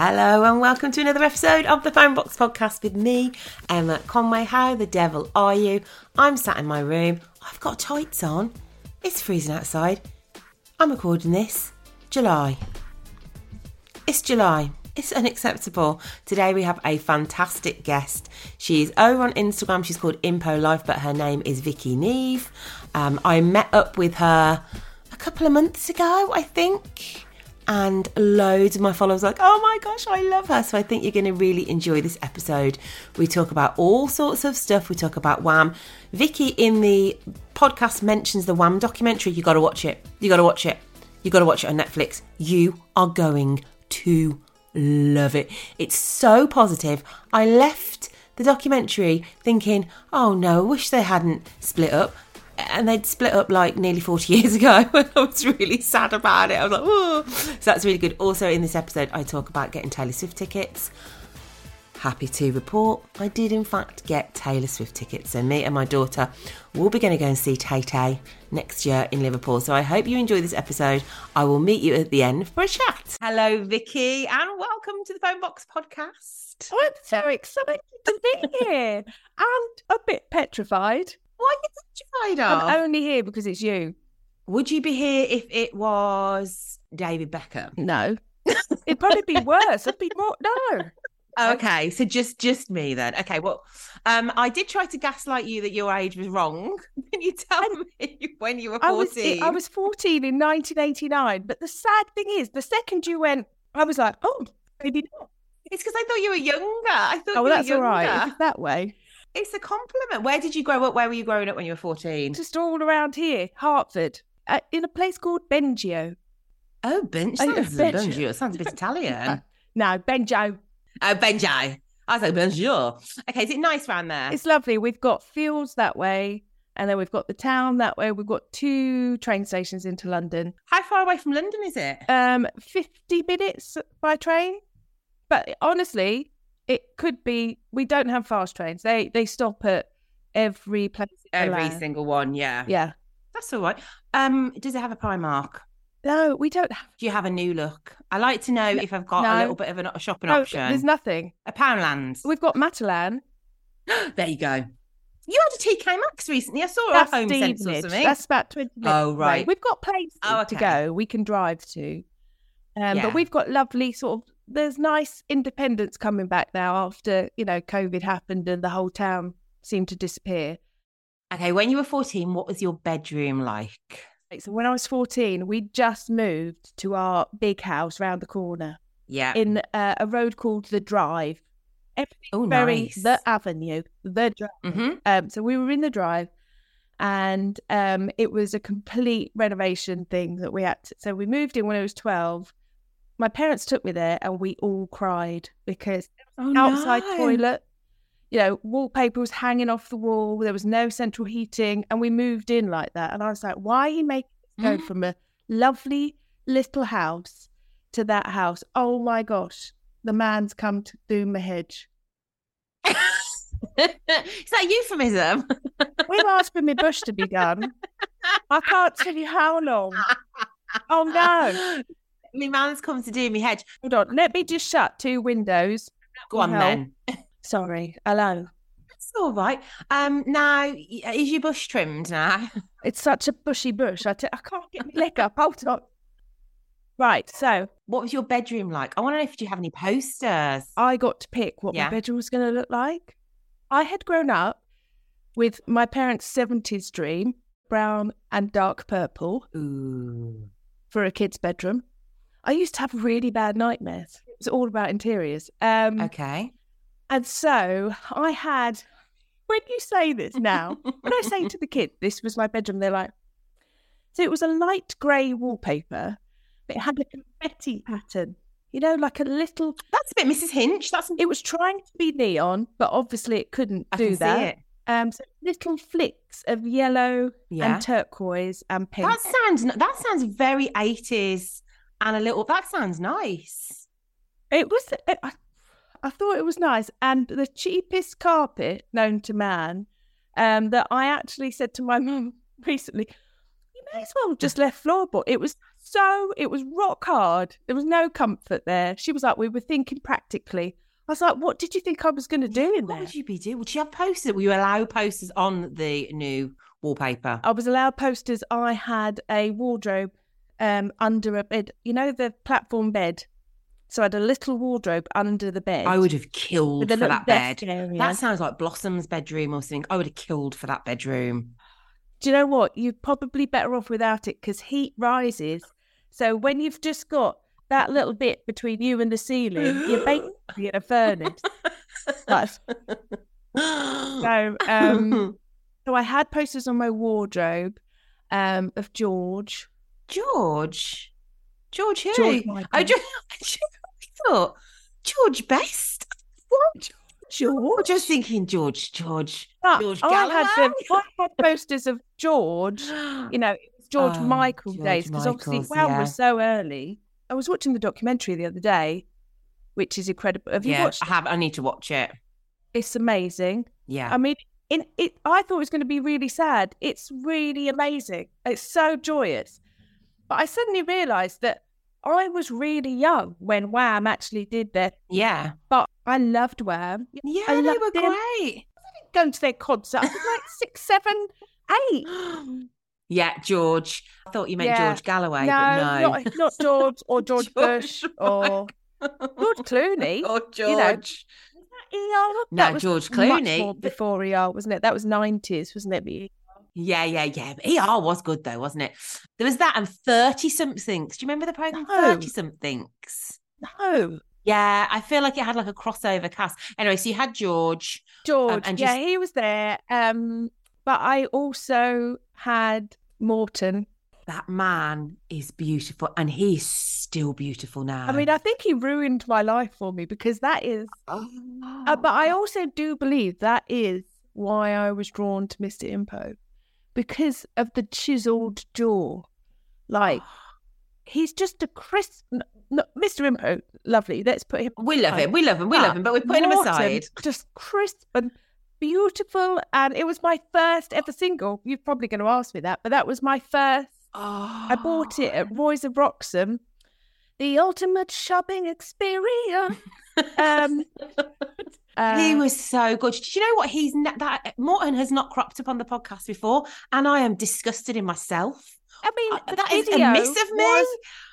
Hello and welcome to another episode of the Phone Box Podcast with me, Emma Conway. How the devil are you? I'm sat in my room. I've got tights on. It's freezing outside. I'm recording this July. It's July. It's unacceptable. Today we have a fantastic guest. She's over on Instagram. She's called Inpolife, but her name is Vickie Neave. Um, I met up with her a couple of months ago, I think and loads of my followers like, oh my gosh, I love her. So I think you're going to really enjoy this episode. We talk about all sorts of stuff. We talk about Wham. Vickie in the podcast mentions the Wham documentary. You got to watch it. You got to watch it. You got to watch it on Netflix. You are going to love it. It's so positive. I left the documentary thinking, oh no, I wish they hadn't split up and they'd split up like nearly 40 years ago and I was really sad about it. I was like, oh. So that's really good. Also, in this episode, I talk about getting Taylor Swift tickets. Happy to report, I did in fact get Taylor Swift tickets. So, me and my daughter will be going to go and see Tay Tay next year in Liverpool. So, I hope you enjoy this episode. I will meet you at the end for a chat. Hello, Vickie, and welcome to the Phone Box podcast. I'm so excited to be here and a bit petrified. Why are you petrified of? I'm only here because it's you. Would you be here if it was David Beckham? No. It'd probably be worse. I'd be more no. Okay, so just just me then. Okay, well, um, I did try to gaslight you that your age was wrong. Can you tell me when you were I was fourteen? I was 14 in 1989. But the sad thing is, the second you went, I was like, oh, maybe not. It's because I thought you were younger. I thought Oh, you well, were that's all younger. right. If it's that way. It's a compliment. Where did you grow up? Where were you growing up when you were fourteen? Just all around here, Hertford, uh, in a place called Bengeo. Oh. Oh, Sounds, Benj. Benj. Sounds a bit Italian. No, Benjo. Oh, Benjai. I was like, bonjour. Okay, is it nice round there? It's lovely. We've got fields that way, and then we've got the town that way. We've got two train stations into London. How far away from London is it? Um, 50 minutes by train. But honestly, it could be. We don't have fast trains. They they stop at every place. Every single one, yeah. Yeah. That's all right. Um, does it have a Primark? No, we don't have. Do you have a new look? I like to know if I've got a little bit of a shopping No, option. there's nothing. a Poundland. We've got Matalan. there you go. You had a TK Maxx recently. I saw it That's at Home Sense or something. That's about 20 minutes. Oh, away. right. We've got places Oh, to go. We can drive to. Um, Yeah. But we've got lovely sort of. There's nice independence coming back now after you know COVID happened and the whole town seemed to disappear. Okay, when you were 14, what was your bedroom like? So when I was 14, we just moved to our big house round the corner Yeah. in uh, a road called the Drive. Everything Oh, very nice. the avenue, the drive. hmm Um, so we were in the drive, and um, it was a complete renovation thing that we had. To, so we moved in when I was 12. My parents took me there, and we all cried because Oh, outside no. toilet you know, wallpaper was hanging off the wall. There was no central heating, and we moved in like that. And I was like, why are you making us go mm. from a lovely little house to that house? Oh my gosh, the man's come to do my hedge. Is that a euphemism? We've asked for my bush to be done. I can't tell you how long. Oh no. My man's come to do me hedge. Hold on. Let me just shut two windows. Go on Hell. then. Sorry. Hello. It's all right. Um, now is your bush trimmed now? It's such a bushy bush. I t- I can't get my leg up. Hold on. Right. So What was your bedroom like? I want to know if you have any posters. I got to pick what Yeah. my bedroom was going to look like. I had grown up with my parents' 70s dream, brown and dark purple Ooh. for a kid's bedroom. I used to have really bad nightmares. It was all about interiors. Um, Okay. And so I had, when you say this now, when I say to the kid, this was my bedroom, they're like, so it was a light grey wallpaper, but it had a confetti pattern, you know, like a little, That's a bit Mrs. Hinch. That's it was trying to be neon, but obviously it couldn't I do that. Um, so little flicks of yellow Yeah. and turquoise and pink. That sounds that sounds very eighties and a little. That sounds nice. It was. It, I, I thought it was nice, and the cheapest carpet known to man. Um, that I actually said to my mum recently, you may as well just left floorboard. It was so. It was rock hard. There was no comfort there. She was like, we were thinking practically. I was like, what did you think I was going to do in What there? would you be doing? Would you have posters? Will you allow posters on the new wallpaper? I was allowed posters. I had a wardrobe um, under a bed. You know the platform bed. So I had a little wardrobe under the bed. I would have killed for that bed. area. That sounds like Blossom's bedroom or something. I would have killed for that bedroom. do you know what? You're probably better off without it because heat rises. So when you've just got that little bit between you and the ceiling, you're basically in a furnace. So, um, so I had posters on my wardrobe um, of George. George, George who? George I thought George Best. What? George. Just thinking George, George, George I had. Galloway. I had posters of George. You know, George Oh, Michael George days because obviously WOW yeah. was so early. I was watching the documentary the other day, which is incredible. Have you yeah, watched? I have. I need to watch it. It's amazing. Yeah. I mean, in it, I thought it was going to be really sad. It's really amazing. It's so joyous. But I suddenly realised that I was really young when Wham actually did their. yeah. But I loved Wham. Yeah, I they were them. great. Going to their concert, I was like six, seven, eight. yeah, George. I thought you meant Yeah. George Galloway, no, but no. not not George or George, Bush or George Clooney. or you know, George. ER. No, That was George Clooney. before ER, wasn't it? That was nineties, wasn't it? Yeah, yeah, yeah. ER was good though, wasn't it? There was that and 30 somethings. Do you remember the program No. 30 somethings? no, Yeah, I feel like it had like a crossover cast. Anyway, so you had George. George. and yeah, just- he was there. Um, but I also had Morten. That man is beautiful and he's still beautiful now. I mean, I think he ruined my life for me because that is. Oh, Uh, but I also do believe that is why I was drawn to Mr. Inpo because of the chiseled jaw. Like, he's just a crisp. n- n- Mr. Inpo, lovely. Let's put him. we love him. We love him. We love him, but we're putting him aside. Just crisp and beautiful. And it was my first ever single. You're probably going to ask me that, but that was my first. I bought it at Roy's of Wroxham. The ultimate shopping experience. um, he uh, was so good. Did you know what? He's ne- that Morten has not cropped up on the podcast before, and I am disgusted in myself. I mean, Uh, that is a miss of me.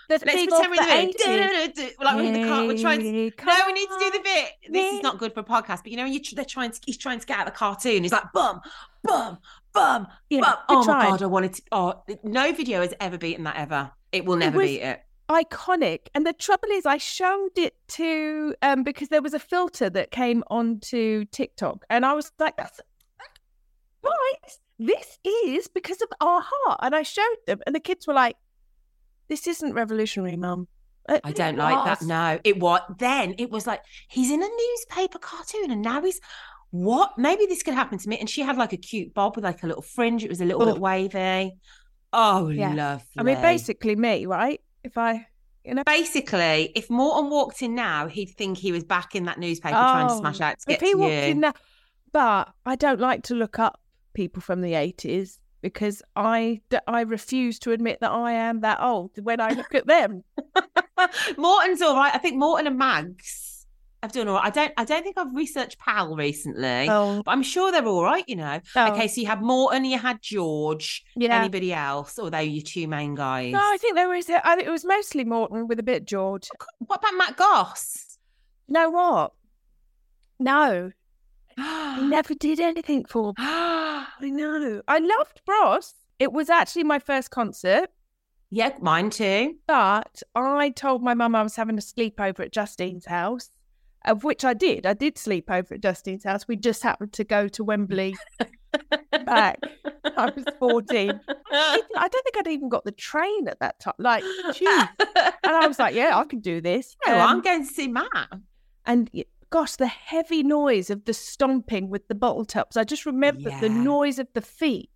The Let's pretend we're doing 80s. it. like when the car, we're trying to. No, we need to do the bit. This is not good for a podcast, but you know, when you tr- they're trying to, he's trying to get out of the cartoon. He's like, bum, bum, bum, Yeah, bum. Oh my god, I wanted to. Oh, no video has ever beaten that ever. It will never was- beat it. Iconic. And the trouble is, I showed it to um because there was a filter that came onto TikTok, and I was like, "That's right. This is because of our heart." And I showed them, and the kids were like, "This isn't revolutionary, mum." I don't like that. No, it was then. It was like he's in a newspaper cartoon, and now he's what? Maybe this could happen to me. And she had like a cute bob with like a little fringe. It was a little Oh. bit wavy. Oh, Yeah. lovely. I mean, basically me, right? If I, you know, Basically, if Morten walked in now, he'd think he was back in that newspaper trying to oh, smash Oh, out to get if he to walked you. in now, but I don't like to look up people from the eighties because I I refuse to admit that I am that old when I look at them. Morten's all right. I think Morten and Mags have done all right. I don't. I don't think I've researched Pal recently, Oh, but I'm sure they're all right. You know. Oh. Okay, so you had Morten, you had George. Yeah. Anybody else? Oh, Although your two main guys. no, I think there was. I think it was mostly Morten with a bit of George. What about Matt Goss? You know what? No, he never did anything for me. I know. I loved Bros. It was actually my first concert, yeah, mine too. but I told my mum I was having a sleepover at Justine's house, of which I did. I did sleep over at Justine's house. We just happened to go to Wembley back. I was 14. I don't think I'd even got the train at that time. Like, phew. and I was like, yeah, I can do this. No, Um, I'm going to see Matt. and gosh, the heavy noise of the stomping with the bottle tops. I just remember the noise of the feet.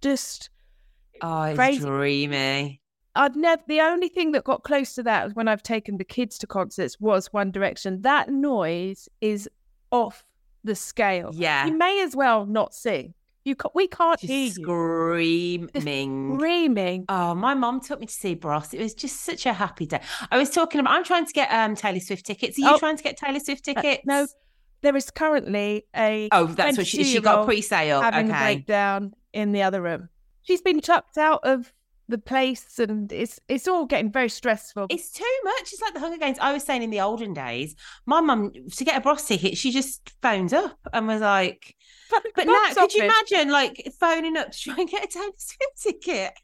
Just, Oh, it's Crazy. dreamy. I'd never, the only thing that got close to that was when I've taken the kids to concerts was One Direction. That noise is off the scale. Yeah. You may as well not sing. You ca- we can't hear Just you screaming. screaming. Oh, my mom took me to see Bros. It was just such a happy day. I was talking about. I'm trying to get um Taylor Swift tickets. Are you Oh. trying to get Taylor Swift Uh, no, there is currently a Oh, that's what she. She got a pre-sale. having a Okay. breakdown in the other room. She's been chucked out of the place, and it's it's all getting very stressful. It's too much. It's like the Hunger Games. I was saying in the olden days, my mum to get a Bros ticket, she just phones up and was like, "But now, Box could you imagine like phoning up to try and get a Taylor Swift ticket?"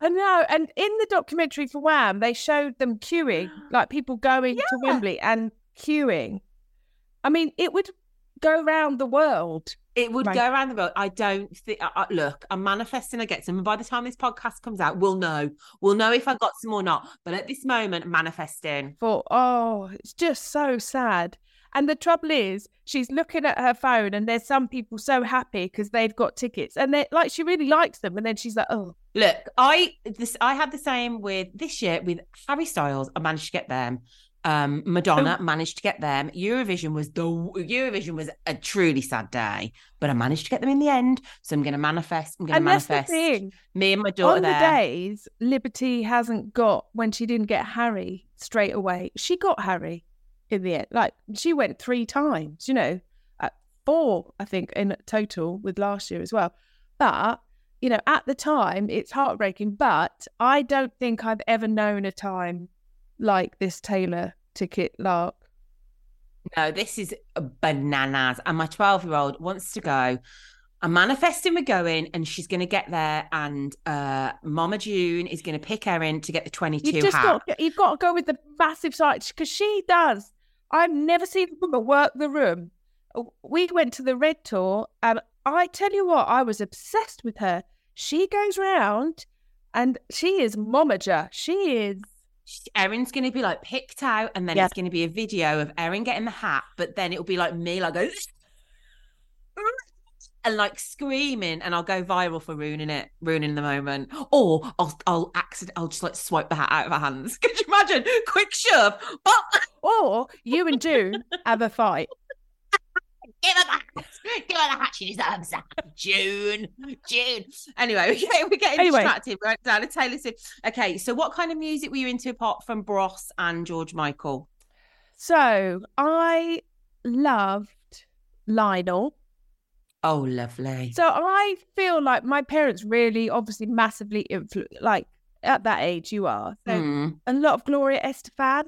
I know. And in the documentary for Wham, they showed them queuing, like people going to Wembley and queuing. I mean, it would go round the world. It would Right. go around the world. I don't think. Look, I'm manifesting. I get some. And by the time this podcast comes out, we'll know. We'll know if I got some or not. But at this moment, manifesting. For oh, it's just so sad. And the trouble is, she's looking at her phone, and there's some people so happy because they've got tickets, and they like she really likes them, and then she's like, oh, Look, I this I had the same with this year with Harry Styles. I managed to get them. Um, Madonna managed to get them. Eurovision was the Eurovision was a truly sad day, but I managed to get them in the end. So I'm going to manifest. I'm going to manifest me and my daughter On the days Liberty hasn't got when she didn't get Harry straight away, she got Harry in the end. Like she went three times, you know, at four, I think, in total with last year as well. But, you know, at the time it's heartbreaking. But I don't think I've ever known a time like this Taylor ticket lark. No, this is bananas. And my 12 year old wants to go. I'm manifesting we're going, and she's going to get there. And uh, Mama June is going to pick Erin to get the 22 You just hat. got you've got to go with the massive sight because she does. I've never seen a woman work the room. We went to the Red Tour, and I tell you what, I was obsessed with her. She goes round, and she is momager. She is. Erin's going to be like picked out, and then Yeah. it's going to be a video of Erin getting the hat, but then it'll be like me, like go and like screaming, and I'll go viral for ruining it, ruining the moment. Or I'll I'll accident, I'll just like swipe the hat out of her hands. Could you imagine? Quick shove. Oh, Or you and June have a fight. Give her the hat. Give her the hat. She deserves that. June, June. Anyway, we're getting, we're getting Anyway. distracted. We're down to Taylor Swift. Okay, so what kind of music were you into apart from Bros and George Michael? So I loved Lionel. Oh, lovely. So I feel like my parents really, obviously, massively influenced. Like at that age, you are. So Mm, a lot of Gloria Estefan.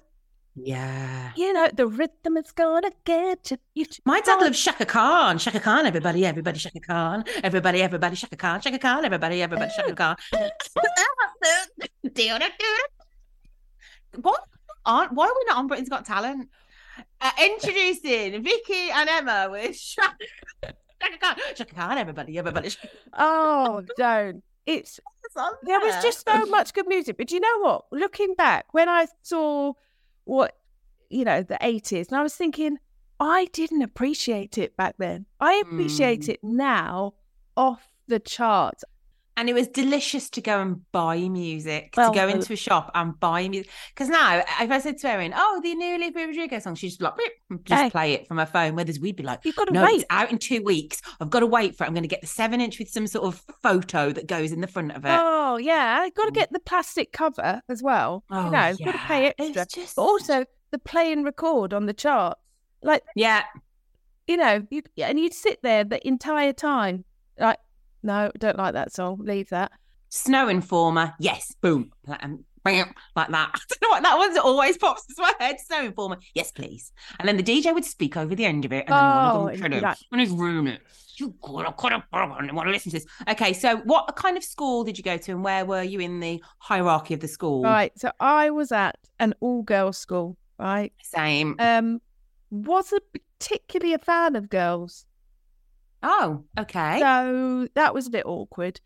Yeah. You know, the rhythm is gonna get you. you My dad loves Chaka Khan. Chaka Khan, everybody, everybody, Chaka Khan. Everybody, everybody, Chaka Khan. Chaka Khan, everybody, everybody, Chaka Khan. what? Aren't, why are we not on Britain's Got Talent? Uh, introducing Vickie and Emma with Chaka, Chaka Khan. Chaka Khan, everybody, everybody. Chaka Oh, don't. It's there was just so much good music. But you know what? Looking back, when I saw what you know the eighties, and I was thinking, I didn't appreciate it back then. I appreciate Mm. it now off the charts. And it was delicious to go and buy music, Well, to go uh, into a shop and buy music. Because now, if I said to Erin, "Oh, the new Olivia Rodrigo song," she's just like, just Hey. play it from her phone. Whereas we'd be like, You've got to "No, wait. it's out in two weeks. I've got to wait for it. I'm going to get the seven inch with some sort of photo that goes in the front of it." Oh yeah, I've got to get the plastic cover as well. Oh, you know, got to pay yeah. It's extra. just- But also the play and record on the chart, Like yeah, you know, you and you'd sit there the entire time. Like, no, don't like that song. Leave that. Snow Informer, yes, boom, like, um, like that. I don't know what that one's always pops into my head. Snow Informer, yes, please. And then the DJ would speak over the end of it, and then Oh, one of them you'd be should like- and he's ruin it. You gotta, gotta, gotta, I want to listen to this. Okay, so what kind of school did you go to, and where were you in the hierarchy of the school? Right. So I was at an all girls school. Right. Same. Um, wasn't particularly a fan of girls. Oh, okay. So that was a bit awkward.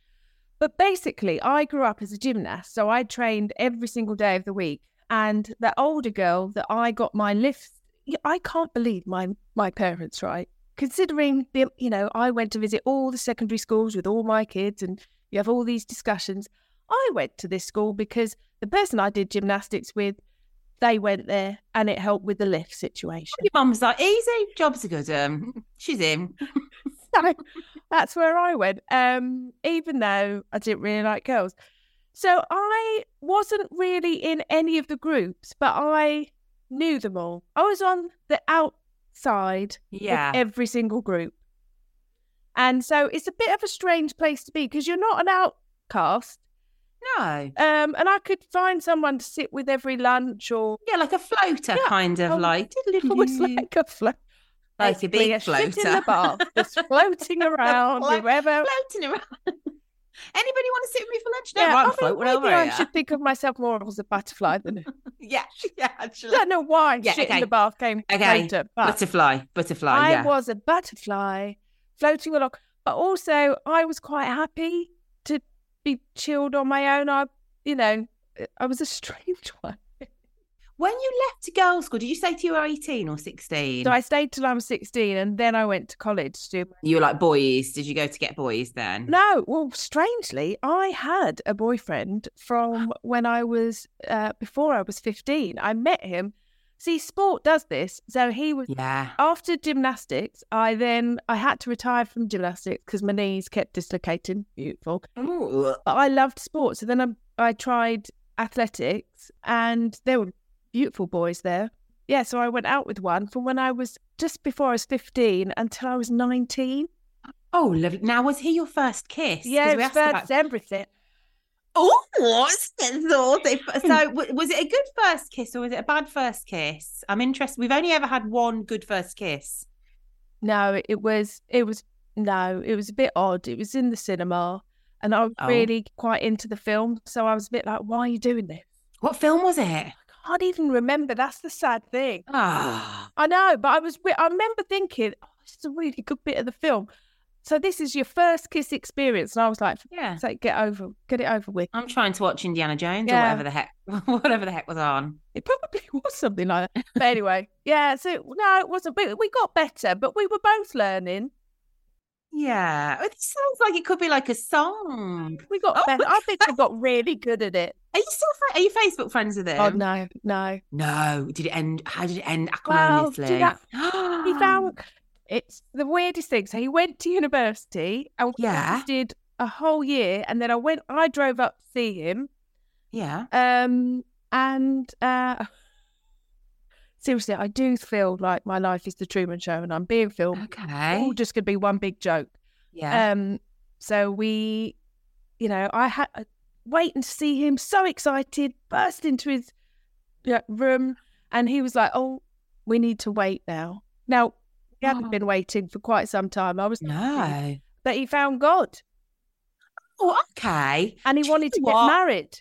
But basically, I grew up as a gymnast. So I trained every single day of the week. And the older girl that I got my lifts, I can't believe my, my parents, right? Considering, the, you know, I went to visit all the secondary schools with all my kids and you have all these discussions. I went to this school because the person I did gymnastics with, they went there and it helped with the lift situation. Your mum's like, easy, jobs are good. Um, she's in. so that's where I went. Um, even though I didn't really like girls. So I wasn't really in any of the groups, but I knew them all. I was on the outside Yeah. of every single group. And so it's a bit of a strange place to be because you're not an outcast. No. Um, and I could find someone to sit with every lunch or Yeah, like a floater, Yeah, kind of oh, like. it was like a float. Like a Basically, big shit in the floater. bath, just floating around, Float- wherever floating around. Anybody want to sit with me for lunch? No, Yeah, right, I I'm floating over I should think of myself more as a butterfly than a... Yeah, yeah, I don't know why Yeah, shit in the bath came Okay, later, but Butterfly, butterfly, I yeah. was a butterfly floating along. But also, I was quite happy to be chilled on my own. I, you know, I was a strange one. When you left girls' school, did you say to you were 18 or 16? So I stayed till I was 16 and then I went to college to do You were like boys. Did you go to get boys then? No, well, strangely, I had a boyfriend from when I was uh, before I was fifteen. I met him. See, sport does this. So he was Yeah. after gymnastics. I then I had to retire from gymnastics because my knees kept dislocating. Beautiful, Ooh. but I loved sports. So then I I tried athletics, and there were beautiful boys there. Yeah, so I went out with one from when I was just before I was fifteen until I was nineteen. Oh, lovely. Now, was he your first kiss? Yeah, we first about- everything. Oh, what's? So, was it a good first kiss or was it a bad first kiss? I'm interested. We've only ever had one good first kiss. No, it- it was it was no, it was a bit odd. It was in the cinema, and I was Oh. really quite into the film, so I was a bit like, "Why are you doing this?" What film was it? Can't even remember. That's the sad thing. Ah, I know, but I was I remember thinking, "Oh, this is a really good bit of the film." So this is your first kiss experience, and I was like, yeah. "Say, get over, get it over with." I'm trying to watch Indiana Jones or whatever the heck, whatever the heck was on. It probably was something like that. But anyway, yeah. So no, it wasn't. We, we got better, but we were both learning. Yeah, it sounds like it could be like a song. We got Oh, better. I think we got really good at it. Are you still are you Facebook friends with him? Oh no, no. No. Did it end? How did it end Well, acrimoniously? know- He found it's the weirdest thing. So he went to university and Yeah. did a whole year, and then I went. I drove up to see him. Yeah. Um, and uh, seriously, I do feel like my life is the Truman Show, and I'm being filmed. Okay. All just gonna be one big joke. Yeah. Um, so we, you know, I had uh, waiting to see him, so excited, burst into his yeah, room, and he was like, "Oh, we need to wait now." Now we hadn't Oh. been waiting for quite some time. I was no. that he found God Oh, okay. and he Do wanted to know get married.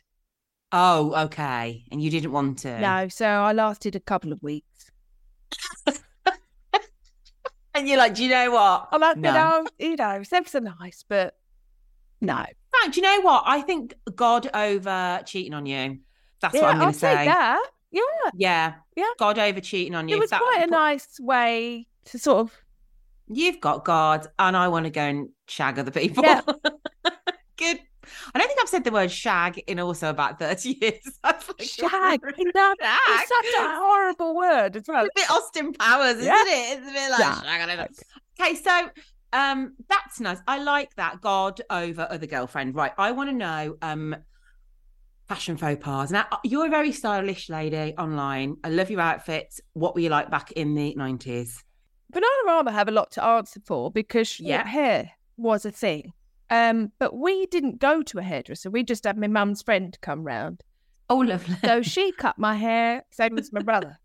Oh, okay. And you didn't want to. No, so I lasted a couple of weeks. And you're like, do you know what? I'm like, no. you know, you know, it's ever so nice, but no. Do you know what? I think God over cheating on you. That's yeah, what I'm going to say. take that. Yeah, Yeah. Yeah. God over cheating on you. it was That- quite a nice way to sort of. You've got God, and I want to go and shag other people. Yeah. Good. I don't think I've said the word shag in also about 30 years. Like- Shag. Shag. It's such a horrible word as well. It's a bit Austin Powers, isn't Yeah. it? It's a bit like Yeah. shag. I don't know. Okay, so um, that's nice. I like that. God over other girlfriend. Right. I want to know um, fashion faux pas. Now, you're a very stylish lady online. I love your outfits. What were you like back in the 90s? Bananarama have a lot to answer for because Yeah. hair was a thing. Um, but we didn't go to a hairdresser. We just had my mum's friend come round. Oh, lovely. So she cut my hair, same as my brother.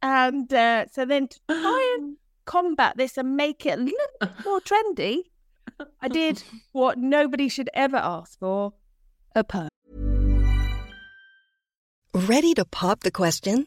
And uh, so then to try and combat this and make it a little bit more trendy, I did what nobody should ever ask for a perm. Ready to pop the question?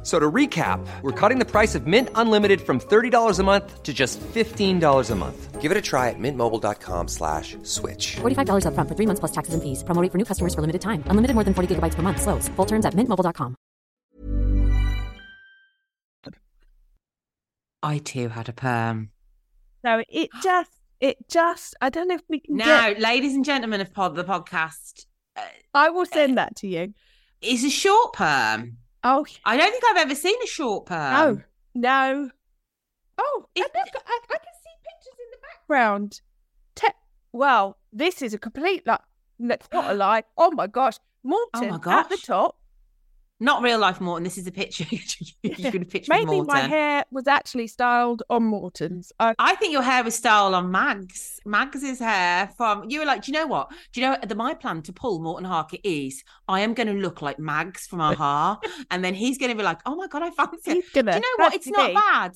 F- So to recap, we're cutting the price of Mint Unlimited from $30 a month to just $15 a month. Give it a try at mintmobile.com slash switch. $45 upfront for three months plus taxes and fees. Promo rate for new customers for limited time. Unlimited more than 40 gigabytes per month. Slows. Full terms at mintmobile.com. I too had a perm. So it just, it just, I don't know if we can Now, get, ladies and gentlemen of pod, the podcast, uh, I will send that to you. It's a short perm. Oh, I don't think I've ever seen a short perm. no, no. Oh, It- look, I, I can see pictures in the background. Te- well, this is a complete, like, that's not a lie. Oh my gosh. Oh Morten my at the top. Not real life Morten. This is a picture. you can picture Maybe Morten. my hair was actually styled on Morten's. I, I think your hair was styled on Mags. Mags's hair from you were like, do you know what? Do you know the my plan to pull Morten Harket is I am going to look like Mags from A-ha, and then he's going to be like, oh my god, I fancy. He's Do gonna you know what? It's not me. bad.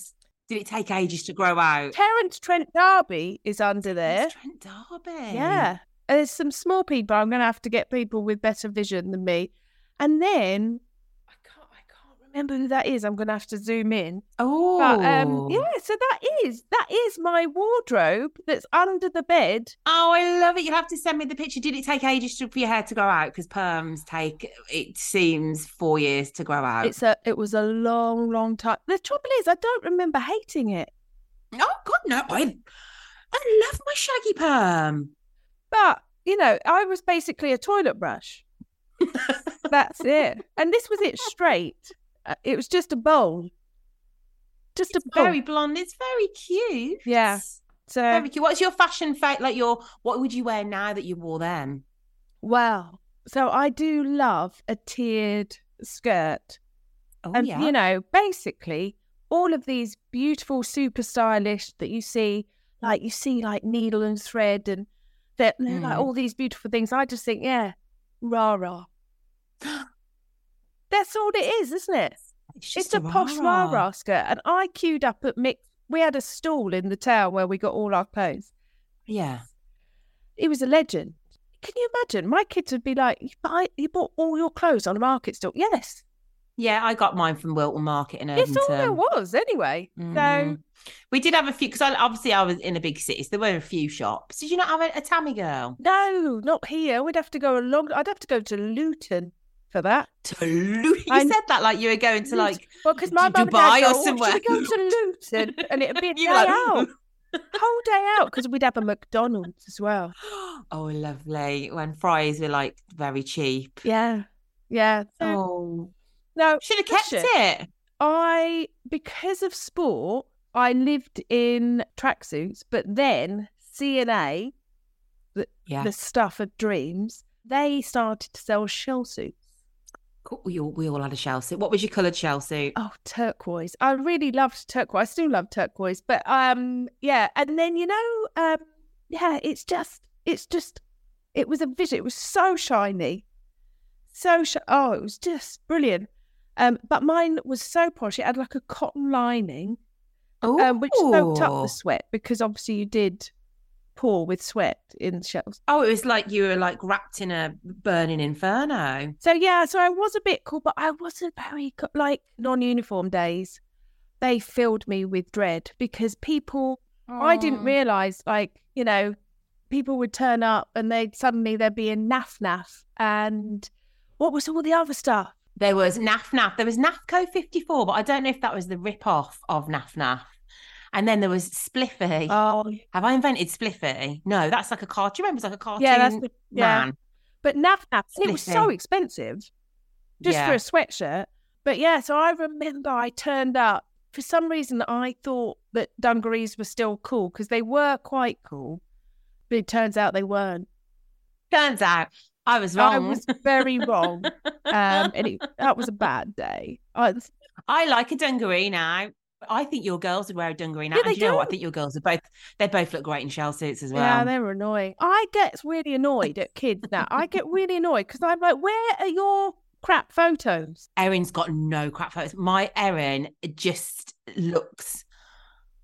Did it take ages to grow out? Terence Trent D'Arby is under there. It's Trent D'Arby. Yeah. There's some small people. I'm going to have to get people with better vision than me. And then I can't, I can't remember who that is. I'm going to have to zoom in. Oh. But um, yeah, so that is that is my wardrobe that's under the bed. Oh, I love it. You'll have to send me the picture. Did it take ages for your hair to grow out? Because perms take, it seems, four years to grow out. It's a it was a long, long time. The trouble is, I don't remember hating it, Oh, God, no. I, I love my shaggy perm. but you know, I was basically a toilet brush. That's it. And this was it straight. Uh, It was just a bowl. Just It's a bowl. very blonde. It's very cute. Yeah. So Very cute. What's your fashion fate? Like your, what would you wear now that you wore them? Well, so I do love a tiered skirt. Oh, and, yeah. you know, basically, all of these beautiful, super stylish that you see, like you see, like needle and thread, and that they're like Mm. all these beautiful things. I just think, yeah, rah rah. That's all it is, isn't it? It's It's, just a posh rah rah skirt. And I queued up at Mick. We had a stall in the town where we got all our clothes. Yeah. He was a legend. Can you imagine? My kids would be like, "You bought all your clothes on a market stall." Yes, Yeah, I got mine from Wilton Market in it's all there was anyway. So Mhm. we did have a few because obviously I was in a big city, so there were a few shops. Did you not have a, a Tammy girl? no, not here. We'd have to go along. I'd have to go to Luton for that. You I- said that like you were going to like Well, because my D- mum and Dubai dad or go, "Oh, somewhere." Should we go to Luton? And it'd be a day like, out, whole day out, because we'd have a McDonald's as well. oh, lovely. When fries were like very cheap. Yeah, yeah. So, Oh, no, should have kept listen, it. I because of sport, I lived in tracksuits, but then C&A, the, Yeah. the stuff of dreams, they started to sell shell suits. We all, we all had a shell suit. What was your coloured shell suit? Oh, turquoise. I really loved turquoise. I still love turquoise. But um yeah, and then you know, um yeah, it's just it's just it was a vision. It was so shiny. So sh- oh, it was just brilliant. Um but mine was so posh. It had like a cotton lining um, which soaked up the sweat because obviously you did pour with sweat in shelves. Oh, it was like you were like wrapped in a burning inferno. So yeah, so I was a bit cool, but I wasn't very like non-uniform days. They filled me with dread because people I didn't realize like you know people would turn up and they'd suddenly there'd be a Naf Naf and what was all the other stuff? There was Naf Naf. There was Nafco 54, but I don't know if that was the rip off of Naf Naf. And then there was Spliffy. Oh Have I invented Spliffy? No, that's like a cartoon. Do you remember it's like a cartoon yeah, that's the, yeah. man? But naff, and it was so expensive just Yeah. for a sweatshirt. But yeah, so I remember I turned up. For some reason, I thought that dungarees were still cool because they were quite cool. But it turns out they weren't. Turns out I was wrong. I was very wrong. Um, and it, that was a bad day. I, I like a dungaree now. I think your girls would wear a dungaree now. Yeah, and they do you know what? I think your girls are both they both look great in shell suits as well. Yeah, they were annoying. I get really annoyed at kids now. I get really annoyed because I'm like, where are your crap photos? Erin's got no crap photos. My Erin just looks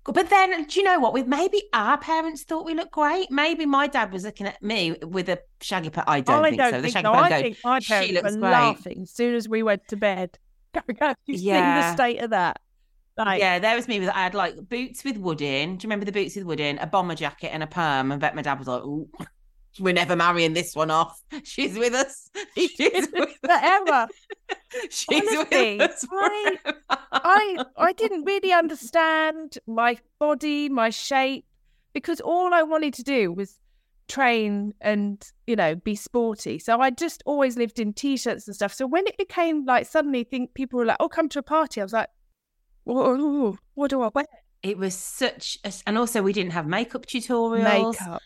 good. But then, do you know what? With maybe our parents thought we looked great. Maybe my dad was looking at me with a shaggy pet. I don't I think don't so. The think shaggy no, I go, think my she parents looks were great. laughing as soon as we went to bed. "Have you seen the state of that? Like, yeah, there was me with I had like boots with wood in. Do you remember the boots with wood in? A bomber jacket and a perm. And bet my dad was like, Ooh, we're never marrying this one off. She's with us. She's with forever. She's Honestly, with us. I- forever. I I didn't really understand my body, my shape, because all I wanted to do was train and you know be sporty. So I just always lived in t-shirts and stuff. So when it became like suddenly think people were like, "Oh, come to a party," I was like, "Whoa, what do I wear?" It was such, a, and also we didn't have makeup tutorials. Makeup.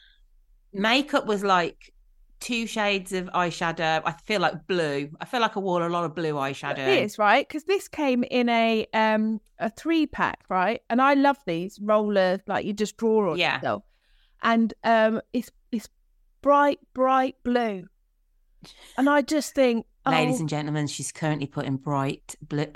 Makeup was like two shades of eyeshadow. I feel like blue. I feel like I wore a lot of blue eyeshadow. It is right because this came in a um a three pack, right? And I love these roller like you just draw on Yeah. yourself, and um it's it's bright bright blue, and I just think, Ladies oh, and gentlemen, she's currently putting bright blue.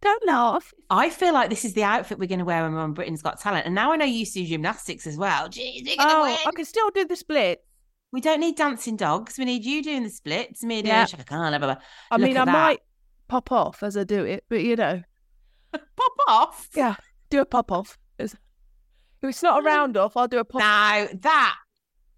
don't laugh. I feel like this is the outfit we're going to wear when we're on Britain's Got Talent. And now I know you used to do gymnastics as well. Jeez, Oh, win. I can still do the split. We don't need dancing dogs. We need you doing the splits. Me doing Yeah. Chaka Khan, blah, blah, blah. I Look mean, I that. might pop off as I do it, but you know, pop off. yeah, do a pop off. It's- If it's not a round off, I'll do a pop. Now that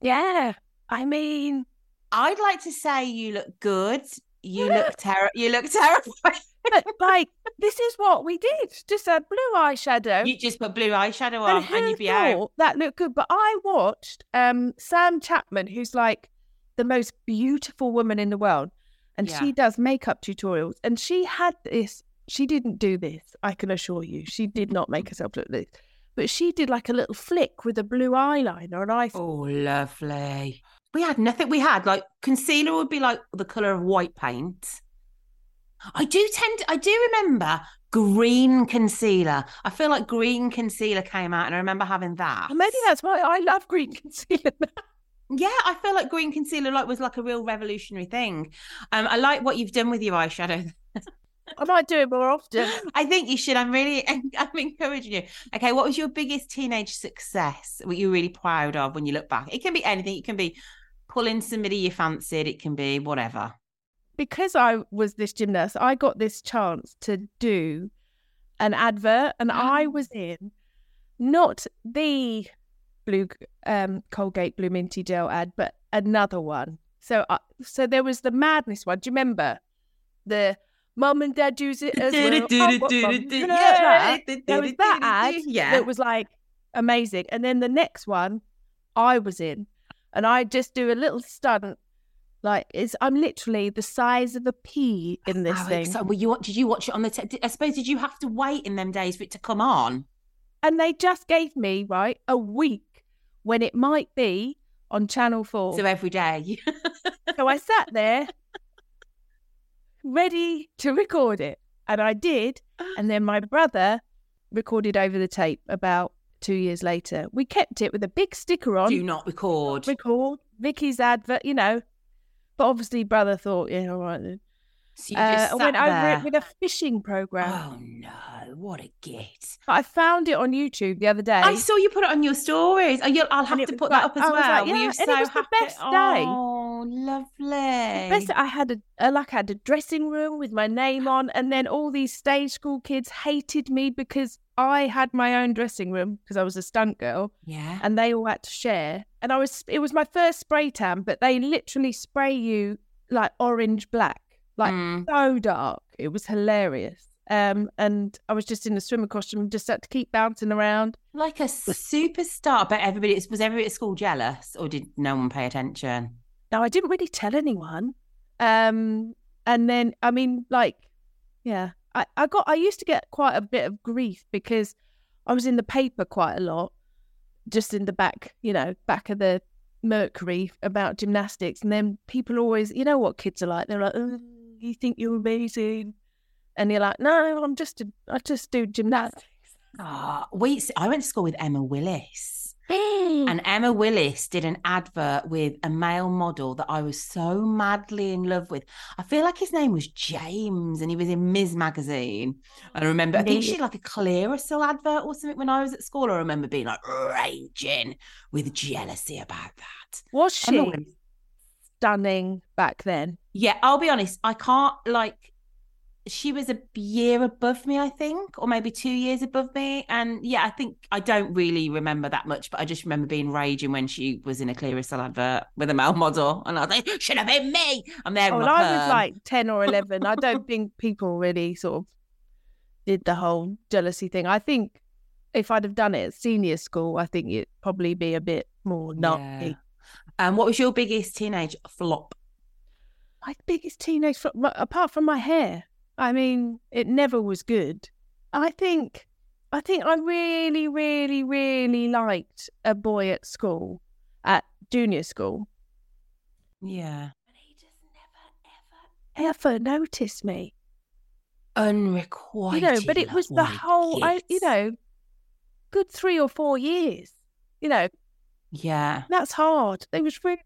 Yeah, I mean, I'd like to say you look good. You look ter- You look terrified. But like this is what we did. Just a blue eyeshadow. you just put blue eyeshadow And on, who and you'd be thought out. that looked good? But I watched um, Sam Chapman, who's like the most beautiful woman in the world, and Yeah. she does makeup tutorials. And she had this. She didn't do this. I can assure you, she did not make herself look this. But she did like a little flick with a blue eyeliner, and I Oh, lovely. We had nothing. We had like concealer would be like the color of white paint. I do tend. I do remember green concealer. I feel like green concealer came out, and I remember having that. "Oh, maybe that's why I love green concealer. Yeah, I feel like green concealer like was like a real revolutionary thing. Um, I like what you've done with your eyeshadow. I might do it more often. I think you should. I'm really, I'm encouraging you. Okay, what was your biggest teenage success? What you're really proud of when you look back? It can be anything. It can be pulling somebody you fancied. It can be whatever. Because I was this gymnast, I got this chance to do an advert, and I was in not the blue um, Colgate Blue Minty Gel ad, but another one. So, uh, so there was the madness one. Do you remember the mum and dad use it as well? Oh, what mum? You know that? There was that ad Yeah. that was like amazing, and then the next one I was in, and I just do a little stunt. Like it's, I'm literally the size of a pea in this How thing, exciting. Well, you did you watch it on the? Te- I suppose did you have to wait in them days for it to come on? and they just gave me right a week when it might be on Channel Four. So every day. so I sat there ready to record it. And I did. And then my brother recorded over the tape about two years later. We kept it with a big sticker on. Do not record. record Vickie's advert, you know. But obviously, brother thought, yeah, all right then. So you Uh, just I sat went over there. it with a fishing program. Oh no! What a git! I found it on YouTube the other day. I saw you put it on your stories. Oh, you'll, I'll have to put like- that up as I well. like, Were yeah, you and so it was the best day. Oh, lovely. Best, I had a, a like I had a dressing room with my name on, and then all these stage school kids hated me because I had my own dressing room because I was a stunt girl, yeah. and they all had to share. And I was it was my first spray tan, but they literally spray you like orange black, like Mm. so dark. It was hilarious. Um, and I was just in a swimmer costume, and just had to keep bouncing around. Like a superstar, but everybody was everybody at school jealous, or did no one pay attention? No, I didn't really tell anyone. Um, and then I mean, like, yeah, I, I got I used to get quite a bit of grief because I was in the paper quite a lot, just in the back, you know, back of the Mercury about gymnastics, and then people always, you know, what kids are like. They're like, oh, "You think you're amazing," and you're like, "No, I'm just a, I just do gymnastics." Ah, we. I went to school with Emma Willis. And Emma Willis did an advert with a male model that I was so madly in love with. I feel like his name was James and he was in Mizz Magazine. And I remember, I think she did like a Clearasil advert or something when I was at school. I remember being like raging with jealousy about that. Was she stunning back then? Yeah, I'll be honest. I can't like. She was a year above me, I think, or maybe two years above me. And yeah, I think I don't really remember that much, but I just remember being raging when she was in a Clearasil advert with a male model, and I was like, "Should have been me." I'm there. Oh, well, I was like 10 or 11. I don't think people really sort of did the whole jealousy thing. I think if I'd have done it at senior school, I think it'd probably be a bit more naughty. Yeah. Um, what was your biggest teenage flop? My biggest teenage, fl- my- apart from my hair, I mean, it never was good. I think, I think I really, really, really liked a boy at school, at junior school. Yeah, And he just never, ever, ever noticed me. unrequited. you know, but it was the whole, I, you know, good three or four years. You know, Yeah. that's hard. It was really.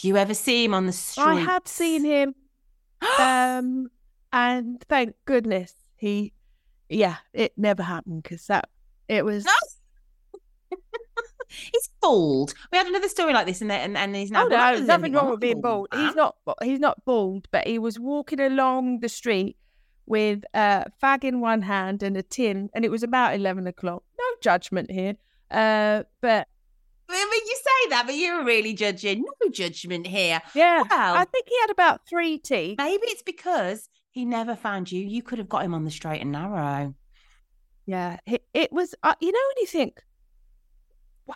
Do you ever see him on the street? I had seen him, um, and thank goodness he, yeah, it never happened because that it was. He's bald. We had another story like this, and and, and he's now. Oh no, there's nothing wrong with being bald. He's not. He's not bald, but he was walking along the street with a fag in one hand and a tin, and it was about eleven o'clock. No judgment here, uh, but I mean, you say that, but you're really judging. No judgment here. Yeah, Well- I think he had about three teeth. Maybe it's because he never found you. You could have got him on the straight and narrow. Yeah, it, it was. Uh, you know when you think, "Wow,"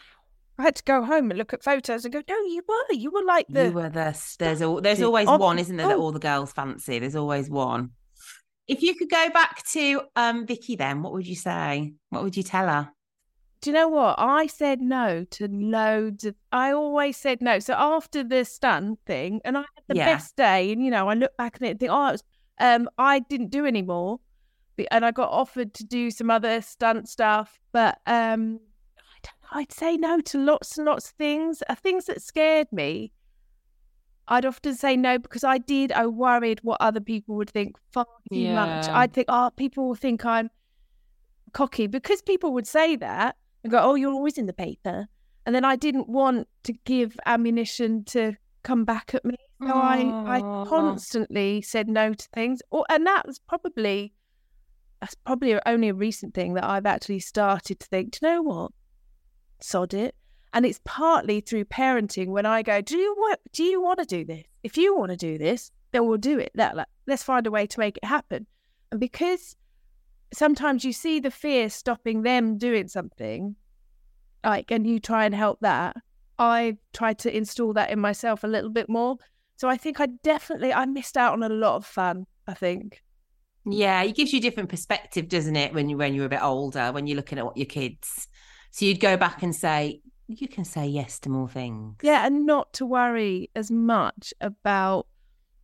I had to go home and look at photos and go, "No, you were. You were like the." you were the. There's a, there's always one, isn't there, that oh. all the girls fancy? There's always one. If you could go back to um Vickie, then what would you say? What would you tell her? Do you know what? I said no to loads of. I always said no. So after the stunt thing, and I had the Yeah. best day, and you know, I look back at it and think, "Oh, it was." Um, I didn't do any more, and I got offered to do some other stunt stuff, but um, I don't know. I'd say no to lots and lots of things. Uh, things that scared me. I'd often say no because I did. I worried what other people would think far too much. I'd think, oh, people will think I'm cocky because people would say that and go, oh, you're always in the paper. And then I didn't want to give ammunition to come back at me. So I, I oh, oh. constantly said no to things. Or, and that was probably, that's probably only a recent thing that I've actually started to think, do you know what? Sod it. And it's partly through parenting when I go, do you want, do you want to do this? If you want to do this, then we'll do it. That, like, let's find a way to make it happen. And because sometimes you see the fear stopping them doing something, like, and you try and help that. I tried to install that in myself a little bit more. So I think I definitely I missed out on a lot of fun. I think. Yeah, it gives you a different perspective, doesn't it? When you when you're a bit older, when you're looking at what your kids. So you'd go back and say, you can say yes to more things. Yeah, and not to worry as much about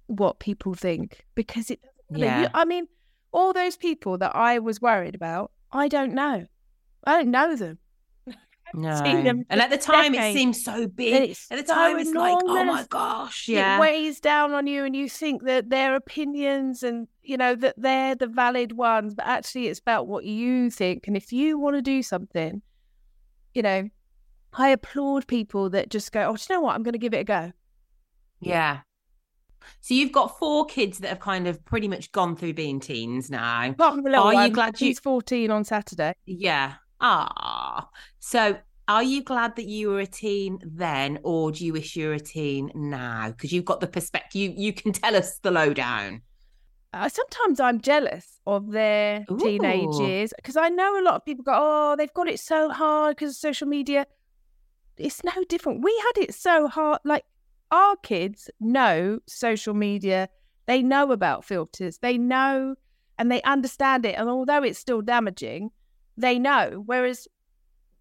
what people think because it doesn't. You- Yeah. I mean, all those people that I was worried about, I don't know. I don't know them. No. seen them And at the time, it decades. seems so big. it's At the so time, it's like, oh my enormous. gosh, It weighs down on you, and you think that their opinions and you know that they're the valid ones, but actually, it's about what you think. And if you want to do something, you know, I applaud people that just go, "Oh, do you know what? I'm going to give it a go." Yeah. So you've got four kids that have kind of pretty much gone through being teens now. Apart from the little Are you glad you- he's 14 on Saturday. Yeah. Ah. So are you glad that you were a teen then, or do you wish you were a teen now? Because you've got the perspective. You you can tell us the lowdown. Uh, sometimes I'm jealous of their teenage years because I know a lot of people go, "Oh, they've got it so hard because of social media." It's no different. We had it so hard. Like our kids know social media. They know about filters. They know and they understand it. And although it's still damaging, they know. Whereas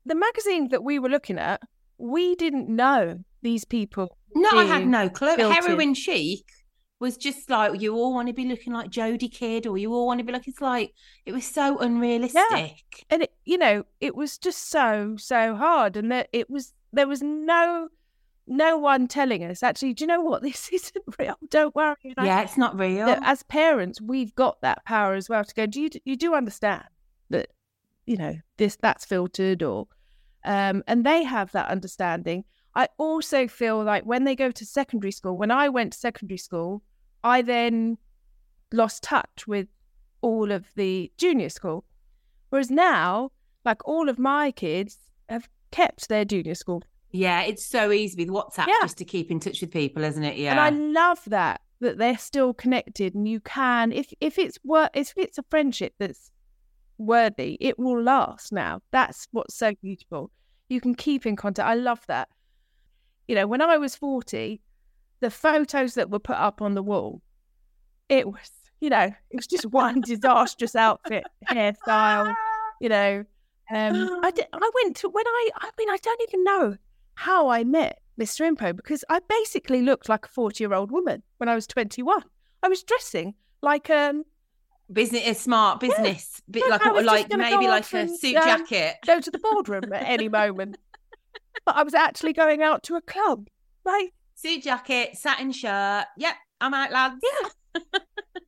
the magazine that we were looking at, we didn't know these people. No, I had no clue. filtered. Heroin chic was just like you all want to be looking like Jodie Kidd, or you all want to be like it's like it was so unrealistic. Yeah. and it, you know it was just so so hard and that it was there was no no one telling us actually do you know what this isn't real don't worry I Yeah, it's not real. as parents we've got that power as well to go do you you do understand you know this that's filtered or um and they have that understanding i also feel like when they go to secondary school when i went to secondary school i then lost touch with all of the junior school whereas now like all of my kids have kept their junior school Yeah, it's so easy with WhatsApp Yeah. just to keep in touch with people, isn't it? Yeah. And I love that that they're still connected, and you can if if it's work if it's a friendship that's worthy, it will last. Now that's what's so beautiful. You can keep in contact. I love that. You know, when I was forty, the photos that were put up on the wall, it was you know it was just one disastrous outfit, hairstyle. You know, um, I did, I went to when I I mean I don't even know how I met Mr. Inpo because I basically looked like a 40 year old woman when I was 21. I was dressing like um business is smart business, bit like I a, like maybe like a and, suit um, jacket. go to the boardroom at any moment. But I was actually going out to a club. Like, Suit jacket, satin shirt. Yep, I'm out, lads. yeah.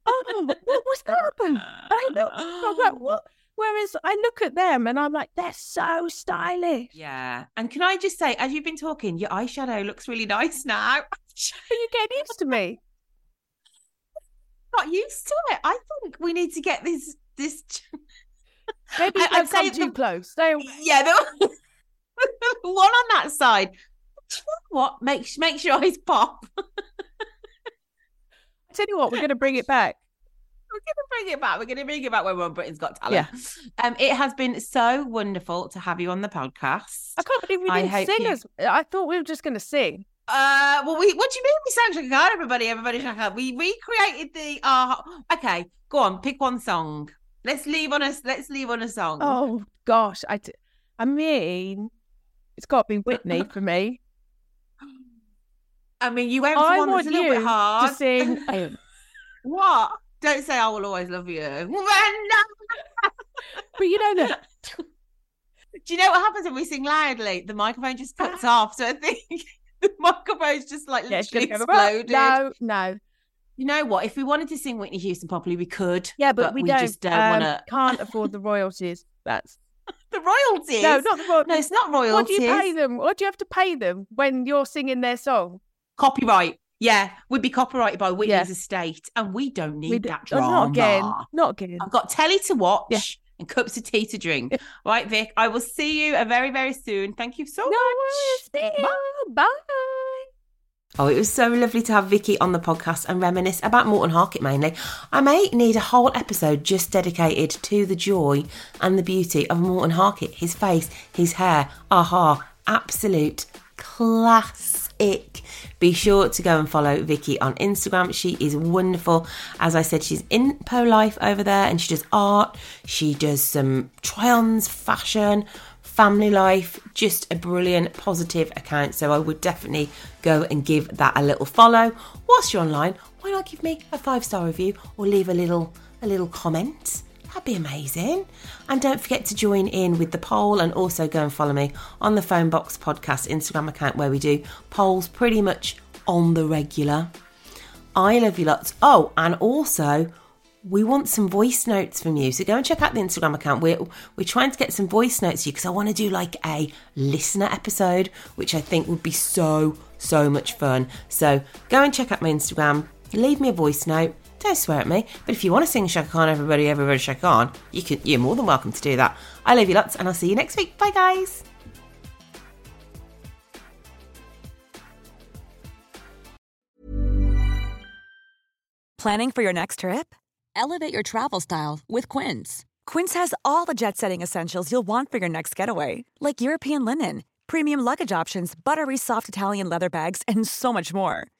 oh, what was that about? I look, I'm like, what? Whereas I look at them and I'm like, they're so stylish. Yeah. And can I just say, as you've been talking, your eyeshadow looks really nice now. Are you getting used to me? Not used to it. I think we need to get this this Maybe I- I'd come too the- close. Stay away. Yeah, the one on that side. You know what? Makes makes your eyes pop. I tell you what, we're going to bring it back. We're gonna bring it back. We're gonna bring it back when we're on Britain's Got Talent. Um, it has been so wonderful to have you on the podcast. I can't believe we didn't sing you- as. I thought we were just going to sing. Uh, well, we what do you mean we sang Chaka Khan, everybody? Everybody Chaka. We recreated the. Uh, okay, go on, pick one song. Let's leave on a let's leave on a song. Oh gosh, I, d- I mean, it's got to be Whitney for me. I mean, you went for I one want that's a little bit hard. to sing. um, what? Don't say I will always love you. but you know that Do you know what happens when we sing loudly? The microphone just cuts off. So I think the microphone's just like yeah, literally going to go. exploded. No, no. You know what? If we wanted to sing Whitney Houston properly, we could. Yeah, but, we, we don't. just don't um, want to. Can't afford the royalties. That's The royalties. no, not the royalties. No, it's not royalties. What do you pay them? What do you have to pay them when you're singing their song? Copyright. Yeah, we'd be copyrighted by Whitney's Yeah. estate, and we don't need We that drama. not again. Not again. I've got telly to watch Yeah. And cups of tea to drink. Right, Vic. I will see you very, very soon. Thank you so No much. worries. See you. Bye. Oh, it was so lovely to have Vickie on the podcast and reminisce about Morten Harket mainly. I may need a whole episode just dedicated to the joy and the beauty of Morten Harket. His face, his hair, A-ha, absolute classic. Be sure to go and follow Vickie on Instagram. She is wonderful. As I said, she's in Po Life over there and she does art. She does some try ons, fashion, family life, just a brilliant, positive account. So I would definitely go and give that a little follow. Whilst you're online, why not give me a five star review or leave a little a little comment? That'd be amazing. And don't forget to join in with the poll and also go and follow me on the Phonebox Podcast Instagram account where we do polls pretty much on the regular. I love you lots. Oh, and also we want some voice notes from you. So go and check out the Instagram account. We're we're trying to get some voice notes to you because I want to do like a listener episode, which I think would be so so much fun. So go and check out my Instagram. Leave me a voice note. Don't swear at me, but if you want to sing Chaka Khan, everybody, everybody, Chaka Khan, you can. You're more than welcome to do that. I love you lots, and I'll see you next week. Bye, guys. Planning for your next trip? Elevate your travel style with Quince. Quince has all the jet-setting essentials you'll want for your next getaway, like European linen, premium luggage options, buttery soft Italian leather bags, and so much more